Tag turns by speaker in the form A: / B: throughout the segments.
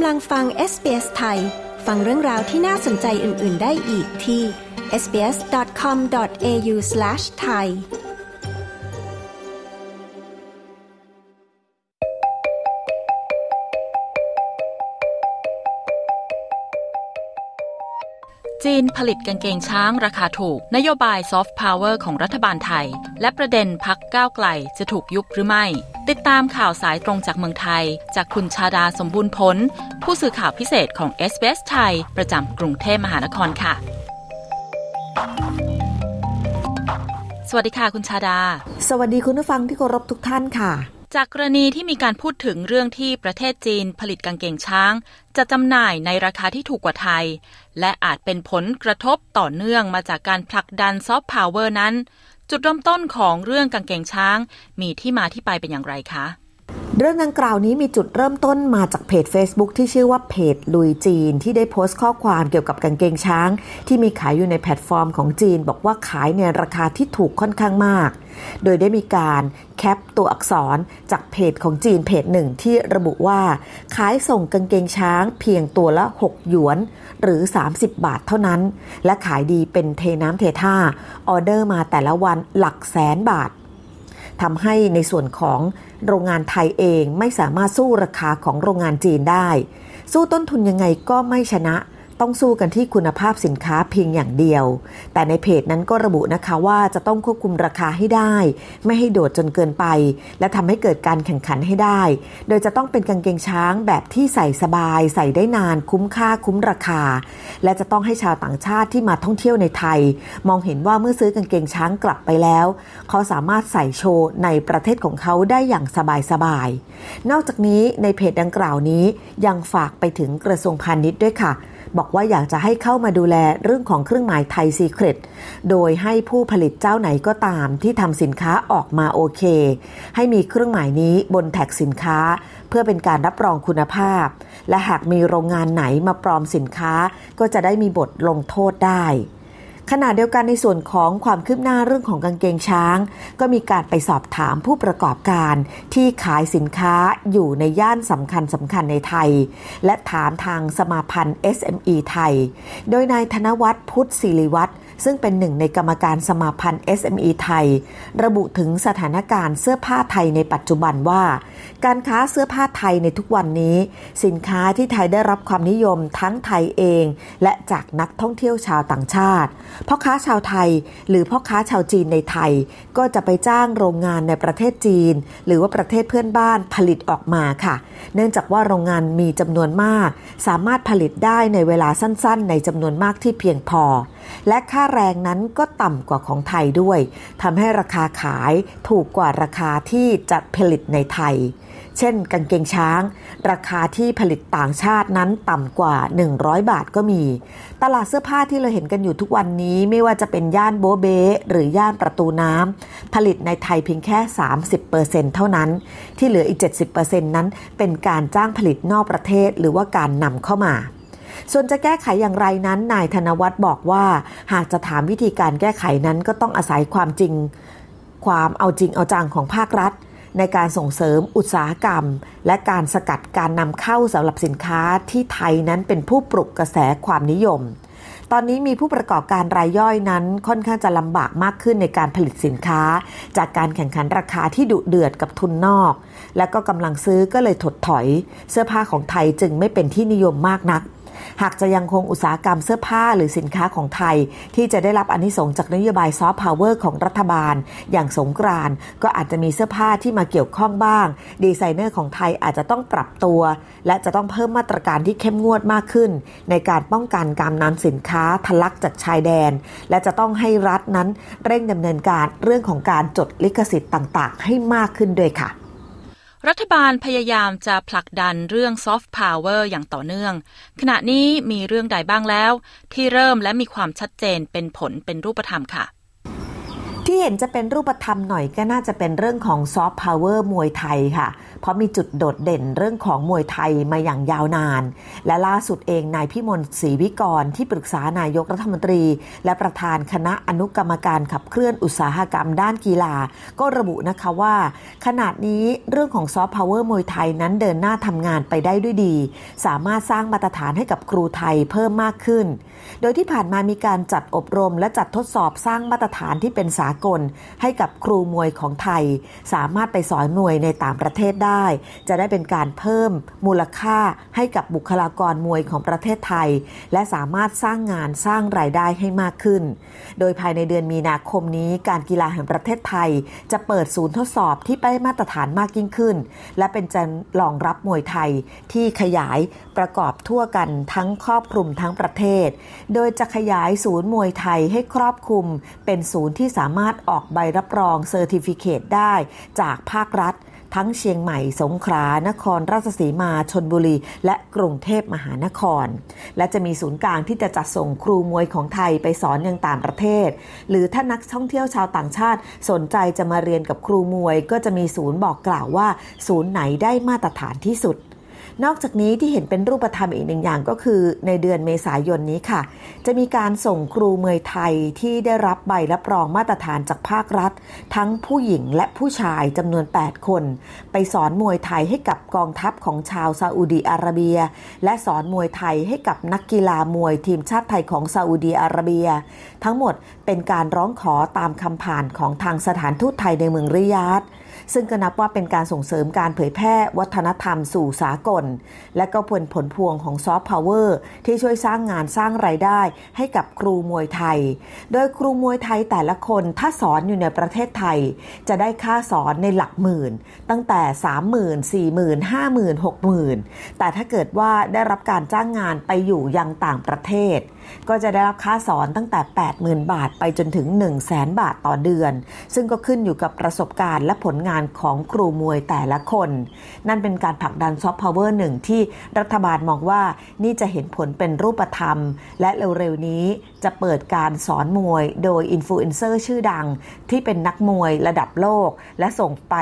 A: กำลังฟัง SBS ไทย ฟังเรื่องราวที่น่าสนใจอื่น ๆ ได้อีกที่ sbs.com.au/thai
B: จีนผลิตกางเกงช้างราคาถูก นโยบายซอฟต์พาวเวอร์ของรัฐบาลไทย และประเด็นพรรคก้าวไกลจะถูกยุบหรือไม่ ติดตามข่าวสายตรงจากเมืองไทย จากคุณชาดาสมบูรณ์ผล ผู้สื่อข่าวพิเศษของ s อ s ไทย ประจำกรุงเทพมหานครค่ะ สวัสดีค่ะคุณชาดา
C: สวัสดีคุณผู้ฟังที่เคารพทุกท่านค่ะ
B: จากกรณีที่มีการพูดถึงเรื่องที่ประเทศจีนผลิตกางเกงช้าง จะจำหน่ายในราคาที่ถูกกว่าไทย และอาจเป็นผลกระทบต่อเนื่องมาจากการผลักดันซอฟต์พาวเวอร์นั้น จุดเริ่มต้นของเรื่องกางเกงช้าง มีที่มาที่ไปเป็นอย่างไรคะ
C: เรื่องดังกล่าวนี้มีจุดเริ่มต้นมาจากเพจ Facebook ที่ชื่อว่าเพจลุยจีน ที่ได้โพสต์ข้อความเกี่ยวกับกางเกงช้าง ที่มีขายอยู่ในแพลตฟอร์มของจีน บอกว่าขายในราคาที่ถูกค่อนข้างมาก โดยได้มีการแคปตัวอักษรจากเพจของจีนเพจหนึ่งที่ระบุว่า ขายส่งกางเกงช้างเพียงตัวละ 6 หยวน หรือ 30 บาทเท่านั้น และขายดีเป็นเทน้ำเทท่า ออเดอร์มาแต่ละวันหลักแสนบาท ทำให้ในส่วนของโรงงานไทยเองไม่สามารถสู้ราคาของโรงงานจีนได้ สู้ต้นทุนยังไงก็ไม่ชนะ ต้องสู้กันที่คุณภาพสินค้าเพียงอย่างเดียว แต่ในเพจนั้นก็ระบุนะคะว่าจะต้องควบคุมราคาให้ได้ ไม่ให้โดดจนเกินไป และทำให้เกิดการแข่งขันให้ได้ โดยจะต้องเป็นกางเกงช้างแบบที่ใส่สบาย ใส่ได้นานคุ้มค่าคุ้มราคา และจะต้องให้ชาวต่างชาติที่มาท่องเที่ยวในไทย มองเห็นว่าเมื่อซื้อกางเกงช้างกลับไปแล้ว เขาสามารถใส่โชว์ในประเทศของเขาได้อย่างสบายๆนอกจากนี้ในเพจดังกล่าวนี้ยังฝากไปถึงกระทรวงพาณิชย์ด้วยค่ะ บอกว่าอยากจะให้เข้ามาดูแลเรื่องของเครื่องหมายไทยซีเครตโดยให้ผู้ผลิตเจ้าไหนก็ตามที่ทำสินค้าออกมาโอเค ให้มีเครื่องหมายนี้บนแท็กสินค้า เพื่อเป็นการรับรองคุณภาพ และหากมีโรงงานไหนมาปลอมสินค้าก็จะได้มีบทลงโทษได้ ขณะเดียวกันในส่วนของความคืบหน้าเรื่องของกางเกงช้าง ก็มีการไปสอบถามผู้ประกอบการที่ขายสินค้าอยู่ในย่านสำคัญสำคัญในไทย และถามทางสมาพันธ์ SME ไทย โดยนายธนวัฒน์พุทธศิริวัฒน์ ซึ่งเป็นหนึ่งในกรรมการสมาพันธ์ SME ไทย ระบุถึงสถานการณ์เสื้อผ้าไทยในปัจจุบันว่า การค้าเสื้อผ้าไทยในทุกวันนี้ สินค้าที่ไทยได้รับความนิยมทั้งไทยเอง และจากนักท่องเที่ยวชาวต่างชาติพ่อค้าชาวไทย หรือพ่อค้าชาวจีนในไทย ก็จะไปจ้างโรงงานในประเทศจีน หรือว่าประเทศเพื่อนบ้านผลิตออกมาค่ะ เนื่องจากว่าโรงงานมีจำนวนมาก สามารถผลิตได้ในเวลาสั้น ๆ ในจำนวนมากที่เพียงพอ และค่าแรงนั้นก็ต่ำกว่าของไทยด้วยทำให้ราคาขายถูกกว่าราคาที่จะผลิตในไทย เช่นกางเกงช้าง ราคาที่ผลิตต่างชาตินั้นต่ำกว่า 100 บาทก็มี ตลาดเสื้อผ้าที่เราเห็นกันอยู่ทุกวันนี้ไม่ว่าจะเป็นย่านโบเบหรือย่านประตูน้ำผลิตในไทยเพียงแค่ 30%เท่านั้น ที่เหลืออีก 70%นั้นเป็นการจ้างผลิตนอกประเทศหรือว่าการนำเข้ามา ส่วนจะแก้ไขอย่างไรนั้นนายธนวัฒน์บอกว่า หากจะถามวิธีการแก้ไขนั้นก็ต้องอาศัยความจริง ความเอาจริงเอาจังของภาครัฐ ในการส่งเสริมอุตสาหกรรม และการสกัดการนำเข้าสำหรับสินค้าที่ไทยนั้นเป็นผู้ปลุกกระแสความนิยมตอนนี้มีผู้ประกอบการรายย่อยนั้นค่อนข้างจะลำบากมากขึ้นในการผลิตสินค้า จากการแข่งขันราคาที่ดุเดือดกับทุนนอก และก็กำลังซื้อก็เลยถดถอย เสื้อผ้าของไทยจึงไม่เป็นที่นิยมมากนัก หากจะยังคงอุตสาหกรรมเสื้อผ้าหรือสินค้าของไทย ที่จะได้รับอานิสงส์จากนโยบายซอฟต์พาวเวอร์ของรัฐบาล อย่างสงกรานต์ก็อาจจะมีเสื้อผ้าที่มาเกี่ยวข้องบ้าง ดีไซเนอร์ของไทยอาจจะต้องปรับตัว และจะต้องเพิ่มมาตรการที่เข้มงวดมากขึ้น ในการป้องกันการนำสินค้าทะลักจากชายแดน และจะต้องให้รัฐนั้นเร่งดำเนินการเรื่องของการจดลิขสิทธิ์ต่าง ๆ ให้มากขึ้นด้วยค่ะ
B: รัฐบาลพยายามจะผลักดันเรื่องซอฟต์พาวเวอร์อย่างต่อเนื่อง ขณะนี้มีเรื่องใดบ้างแล้ว ที่เริ่มและมีความชัดเจนเป็นผลเป็นรูปธรรมค่ะ
C: ที่เห็นจะเป็นรูปธรรมหน่อยก็น่าจะเป็นเรื่องของซอฟต์พาวเวอร์มวยไทยค่ะเพราะมีจุดโดดเด่นเรื่องของมวยไทยมาอย่างยาวนาน และล่าสุดเองนายพิมลศรีวิกรม์ ที่ปรึกษานายกรัฐมนตรี และประธานคณะอนุกรรมการขับเคลื่อนอุตสาหกรรมด้านกีฬา ก็ระบุนะคะว่า ขณะนี้เรื่องของซอฟต์พาวเวอร์มวยไทยนั้นเดินหน้าทำงานไปได้ด้วยดี สามารถสร้างมาตรฐานให้กับครูไทยเพิ่มมากขึ้น โดยที่ผ่านมามีการจัดอบรม และจัดทดสอบสร้างมาตรฐานที่เป็นสากล ให้กับครูมวยของไทย สามารถไปสอนมวยในต่างประเทศได้ได้ จะได้เป็นการเพิ่มมูลค่าให้กับบุคลากรมวยของประเทศไทย และสามารถสร้างงานสร้างรายได้ให้มากขึ้น โดยภายในเดือนมีนาคมนี้การกีฬาแห่งประเทศไทย จะเปิดศูนย์ทดสอบที่ไปมาตรฐานมากยิ่งขึ้น และเป็นจะรองรับมวยไทยที่ขยายประกอบทั่วกันทั้งครอบคลุมทั้งประเทศ โดยจะขยายศูนย์มวยไทยให้ครอบคลุม เป็นศูนย์ที่สามารถออกใบรับรองเซอร์ติฟิเคตได้จากภาครัฐ ทั้งเชียงใหม่ สงขลา นครราชสีมา ชนบุรี และกรุงเทพมหานคร และจะมีศูนย์กลางที่จะจัดส่งครูมวยของไทยไปสอนยังต่างประเทศ หรือถ้านักท่องเที่ยวชาวต่างชาติสนใจจะมาเรียนกับครูมวย ก็จะมีศูนย์บอกกล่าวว่า ศูนย์ไหนได้มาตรฐานที่สุด นอกจากนี้ที่เห็นเป็นรูปธรรมอีกหนึ่งอย่างก็คือในเดือนเมษายนนี้ค่ะ จะมีการส่งครูเมยไทยที่ได้รับใบรับรองมาตรฐานจากภาครัฐ ทั้งผู้หญิงและผู้ชายจำนวน 8 คน ไปสอนมวยไทยให้กับกองทัพของชาวซาอุดีอาระเบีย และสอนมวยไทยให้กับนักกีฬามวยทีมชาติไทยของซาอุดีอาระเบีย ทั้งหมดเป็นการร้องขอตามคำผ่านของทางสถานทูตไทยในเมืองริยาด ซึ่งก็นับว่าเป็นการส่งเสริมการเผยแพร่วัฒนธรรมสู่สากล และก็ผลผลพวงของซอฟต์พาวเวอร์ที่ช่วยสร้างงานสร้างรายได้ให้กับครูมวยไทย โดยครูมวยไทยแต่ละคนถ้าสอนอยู่ในประเทศไทย จะได้ค่าสอนในหลักหมื่น ตั้งแต่ 30,000 40,000 50,000 60,000 แต่ถ้าเกิดว่าได้รับการจ้างงานไปอยู่ยังต่างประเทศ ก็จะได้รับค่าสอนตั้งแต่ 80,000 บาทไปจนถึง 100,000 บาทต่อเดือน ซึ่งก็ขึ้นอยู่กับประสบการณ์และผลงานของครูมวยแต่ละคน นั่นเป็นการผลักดันซอฟต์พาวเวอร์หนึ่งที่รัฐบาลมองว่านี่จะเห็นผลเป็นรูปธรรม และเร็วๆนี้จะเปิดการสอนมวยโดยอินฟลูเอนเซอร์ชื่อดัง ที่เป็นนักมวยระดับโลก และส่งไป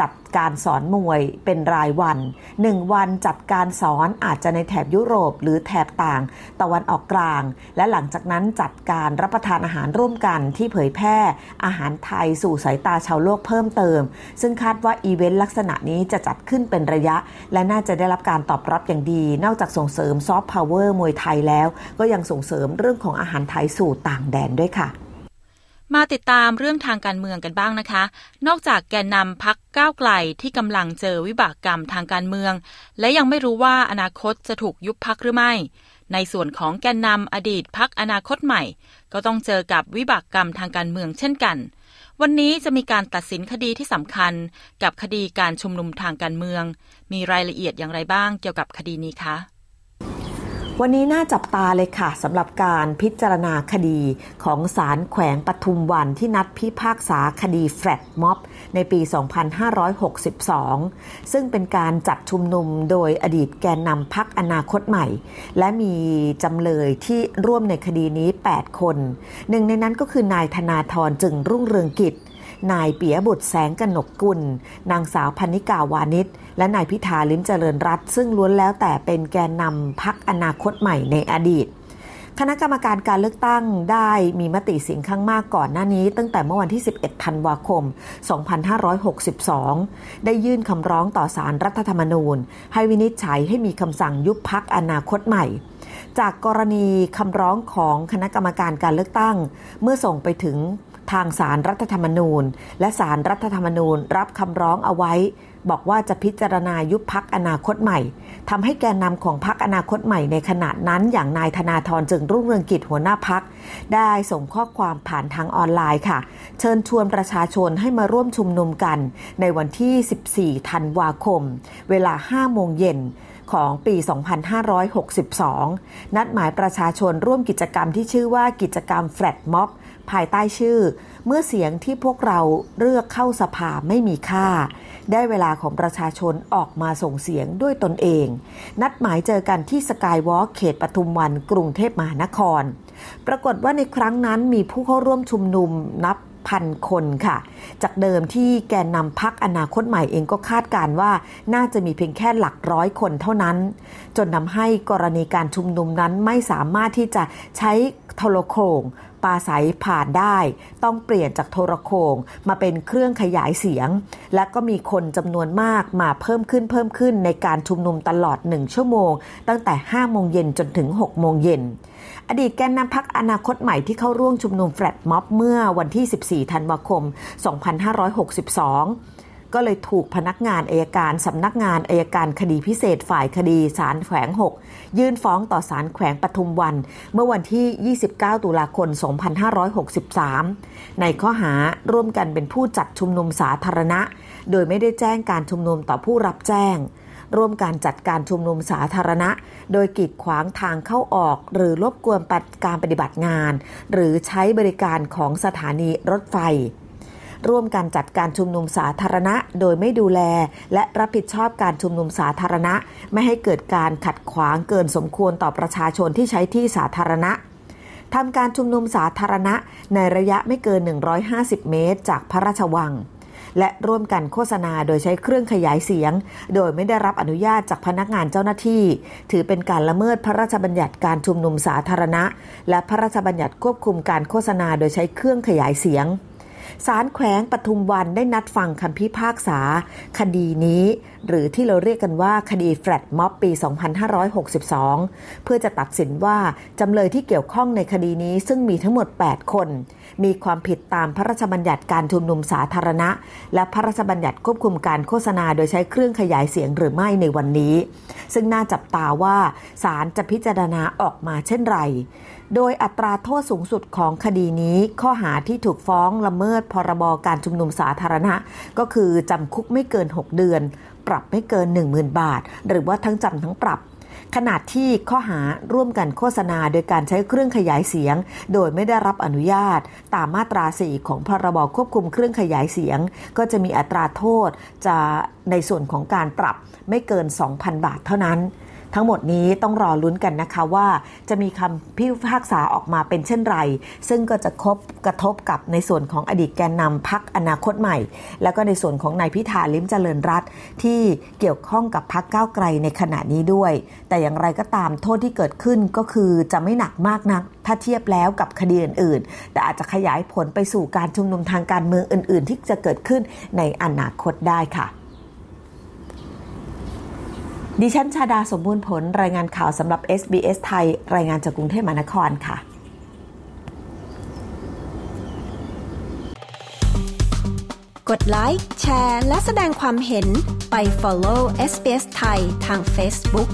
C: จัดการสอนมวยเป็นรายวัน 1 วันจัดการสอนอาจจะในแถบยุโรป หรือแถบต่าง ตะวันออกกลาง และหลังจากนั้นจัดการรับประทานอาหารร่วมกันที่เผยแพร่อาหารไทยสู่สายตาชาวโลกเพิ่มเติม ซึ่งคาดว่าอีเวนต์ลักษณะนี้จะจัดขึ้นเป็นระยะ และน่าจะได้รับการตอบรับอย่างดี นอกจากส่งเสริมซอฟต์พาวเวอร์มวยไทยแล้ว ก็ยังส่งเสริมเรื่องของอาหารไทยสู่ต่างแดนด้วยค่ะ
B: มาติดตามเรื่องทางการเมืองกันบ้างนะคะ นอกจากแกนนำพักก้าวไกลที่กำลังเจอวิบากกรรมทางการเมือง และยังไม่รู้ว่าอนาคตจะถูกยุบพักหรือไม่ ในส่วนของแกนนำอดีตพักอนาคตใหม่ ก็ต้องเจอกับวิบากกรรมทางการเมืองเช่นกัน วันนี้จะมีการตัดสินคดีที่สำคัญ กับคดีการชุมนุมทางการเมือง มีรายละเอียดอย่างไรบ้างเกี่ยวกับคดีนี้คะ
C: วันนี้น่าจับตาเลยค่ะสำหรับการพิจารณาคดีของศาลแขวงปทุมวันที่นัดพิพากษาคดีแฟลตม็อบในปี 2562 ซึ่งเป็นการจัดชุมนุมโดยอดีตแกนนำพักอนาคตใหม่ และมีจำเลยที่ร่วมในคดีนี้ 8 คน หนึ่งในนั้นก็คือนายธนาธรจึงรุ่งเรืองกิจ นายเปียบุตรแสงกนกกุล นางสาวพันิกาวานิชและนายพิธาลิ้มเจริญรัตซึ่งล้วนแล้วแต่เป็นแกนนำพักอนาคตใหม่ในอดีตคณะกรรมการการเลือกตั้งได้มีมติเสียงข้างมากก่อนหน้านี้ ตั้งแต่เมื่อวันที่ 11 ธันวาคม 2562 ได้ยื่นคำร้องต่อสารรัฐธรรมนูญ ให้วินิจฉัยให้มีคำสั่งยุบพักอนาคตใหม่ จากกรณีคำร้องของคณะกรรมการการเลือกตั้ง เมื่อส่งไปถึง ทางสารรัฐธรรมนูญ และสารรัฐธรรมนูญรับคำร้องเอาไว้ บอกว่าจะพิจารณายุบพักอนาคตใหม่ทำให้แกนนำของพักอนาคตใหม่ในขณะนั้นอย่างนายธนาธรจึงรุ่งเรืองกิจหัวหน้าพัก ได้ส่งข้อความผ่านทางออนไลน์ค่ะ เชิญชวนประชาชนให้มาร่วมชุมนุมกัน ในวันที่ 14 ธันวาคม เวลา 5 โมงเย็นของปี 2562 นัดหมายประชาชนร่วมกิจกรรมที่ชื่อว่ากิจกรรมแฟลตม็อบ ภายใต้ชื่อ เมื่อเสียงที่พวกเราเลือกเข้าสภาไม่มีค่า ได้เวลาของประชาชนออกมาส่งเสียงด้วยตนเอง นัดหมายเจอกันที่สกายวอล์กเขตปทุมวันกรุงเทพมหานคร ปรากฏว่าในครั้งนั้นมีผู้เข้าร่วมชุมนุมนับ2,000คนค่ะ จากเดิมที่แกนนำพักอนาคตใหม่เองก็คาดการว่าน่าจะมีเพียงแค่หลักร้อยคนเท่านั้น จนทำให้กรณีการชุมนุมนั้นไม่สามารถที่จะใช้โทรโขง ปาใสผ่านได้ ต้องเปลี่ยนจากโทรโขงมาเป็นเครื่องขยายเสียง และก็มีคนจำนวนมากมาเพิ่มขึ้นเพิ่มขึ้นในการชุมนุมตลอดหนึ่งชั่วโมง ตั้งแต่ 5 โมงเย็นจนถึง 6 โมงเย็นอดีตแกนนำพักอนาคตใหม่ที่เข้าร่วมชุมนุมแฟลตม็อบเมื่อวันที่ 14 ธันวาคม 2562 ก็เลยถูกพนักงานอายการสำนักงานอายการคดีพิเศษฝ่ายคดีศาลแขวง 6 ยื่นฟ้องต่อศาลแขวงปทุมวัน เมื่อวันที่ 29 ตุลาคม 2563 ในข้อหาร่วมกันเป็นผู้จัดชุมนุมสาธารณะ โดยไม่ได้แจ้งการชุมนุมต่อผู้รับแจ้ง ร่วมการจัดการชุมนุมสาธารณะ โดยกีดขวางทางเข้าออก หรือรบกวนการปฏิบัติงาน หรือใช้บริการของสถานีรถไฟ ร่วมกันจัดการชุมนุมสาธารณะ โดยไม่ดูแล และรับผิดชอบการชุมนุมสาธารณะ ไม่ให้เกิดการขัดขวางเกินสมควรต่อประชาชนที่ใช้ที่สาธารณะทำการชุมนุมสาธารณะในระยะไม่เกิน 150 เมตร จากพระราชวัง และร่วมกันโฆษณาโดยใช้เครื่องขยายเสียง โดยไม่ได้รับอนุญาตจากพนักงานเจ้าหน้าที่ ถือเป็นการละเมิดพระราชบัญญัติการชุมนุมสาธารณะ และพระราชบัญญัติควบคุมการโฆษณาโดยใช้เครื่องขยายเสียง ศาลแขวงปทุมวันได้นัดฟังคำพิพากษา คดีนี้ หรือที่เราเรียกกันว่าคดีแฟลตม็อบปี 2562 เพื่อจะตัดสินว่าจำเลยที่เกี่ยวข้องในคดีนี้ซึ่งมีทั้งหมด 8 คน มีความผิดตามพระราชบัญญัติการชุมนุมสาธารณะ และพระราชบัญญัติควบคุมการโฆษณาโดยใช้เครื่องขยายเสียงหรือไม่ในวันนี้ ซึ่งน่าจับตาว่าศาลจะพิจารณาออกมาเช่นไรโดยอัตราโทษสูงสุดของคดีนี้ข้อหาที่ถูกฟ้องละเมิดพรบการชุมนุมสาธารณะ ก็คือจำคุกไม่เกิน 6 เดือน ปรับไม่เกิน 10,000 บาท หรือว่าทั้งจำทั้งปรับขนาดที่ข้อหาร่วมกันโฆษณาโดยการใช้เครื่องขยายเสียง โดยไม่ได้รับอนุญาต ตามมาตรา 4 ของพรบควบคุมเครื่องขยายเสียง ก็จะมีอัตราโทษจะในส่วนของการปรับไม่เกิน 2,000 บาทเท่านั้น ทั้งหมดนี้ต้องรอลุ้นกันนะคะว่าจะมีคำพิพากษาออกมาเป็นเช่นไร ซึ่งก็จะคบกระทบกับในส่วนของอดีตแกนนำพักอนาคตใหม่ แล้วก็ในส่วนของนายพิธาลิมเจริญรัตที่เกี่ยวข้องกับพักก้าวไกลในขณะนี้ด้วย แต่อย่างไรก็ตามโทษที่เกิดขึ้นก็คือจะไม่หนักมากนัก ถ้าเทียบแล้วกับคดีอื่น ๆ แต่อาจจะขยายผลไปสู่การชุมนุมทางการเมืองอื่น ๆ ที่จะเกิดขึ้นในอนาคตได้ค่ะ ดิฉันชาดาสมบูรณ์ผล รายงานข่าวสำหรับ SBS ไทย รายงานจากกรุงเทพมหานครค่ะ
A: กดไลค์ แชร์ และแสดงความเห็นไป follow SBS ไทยทาง Facebook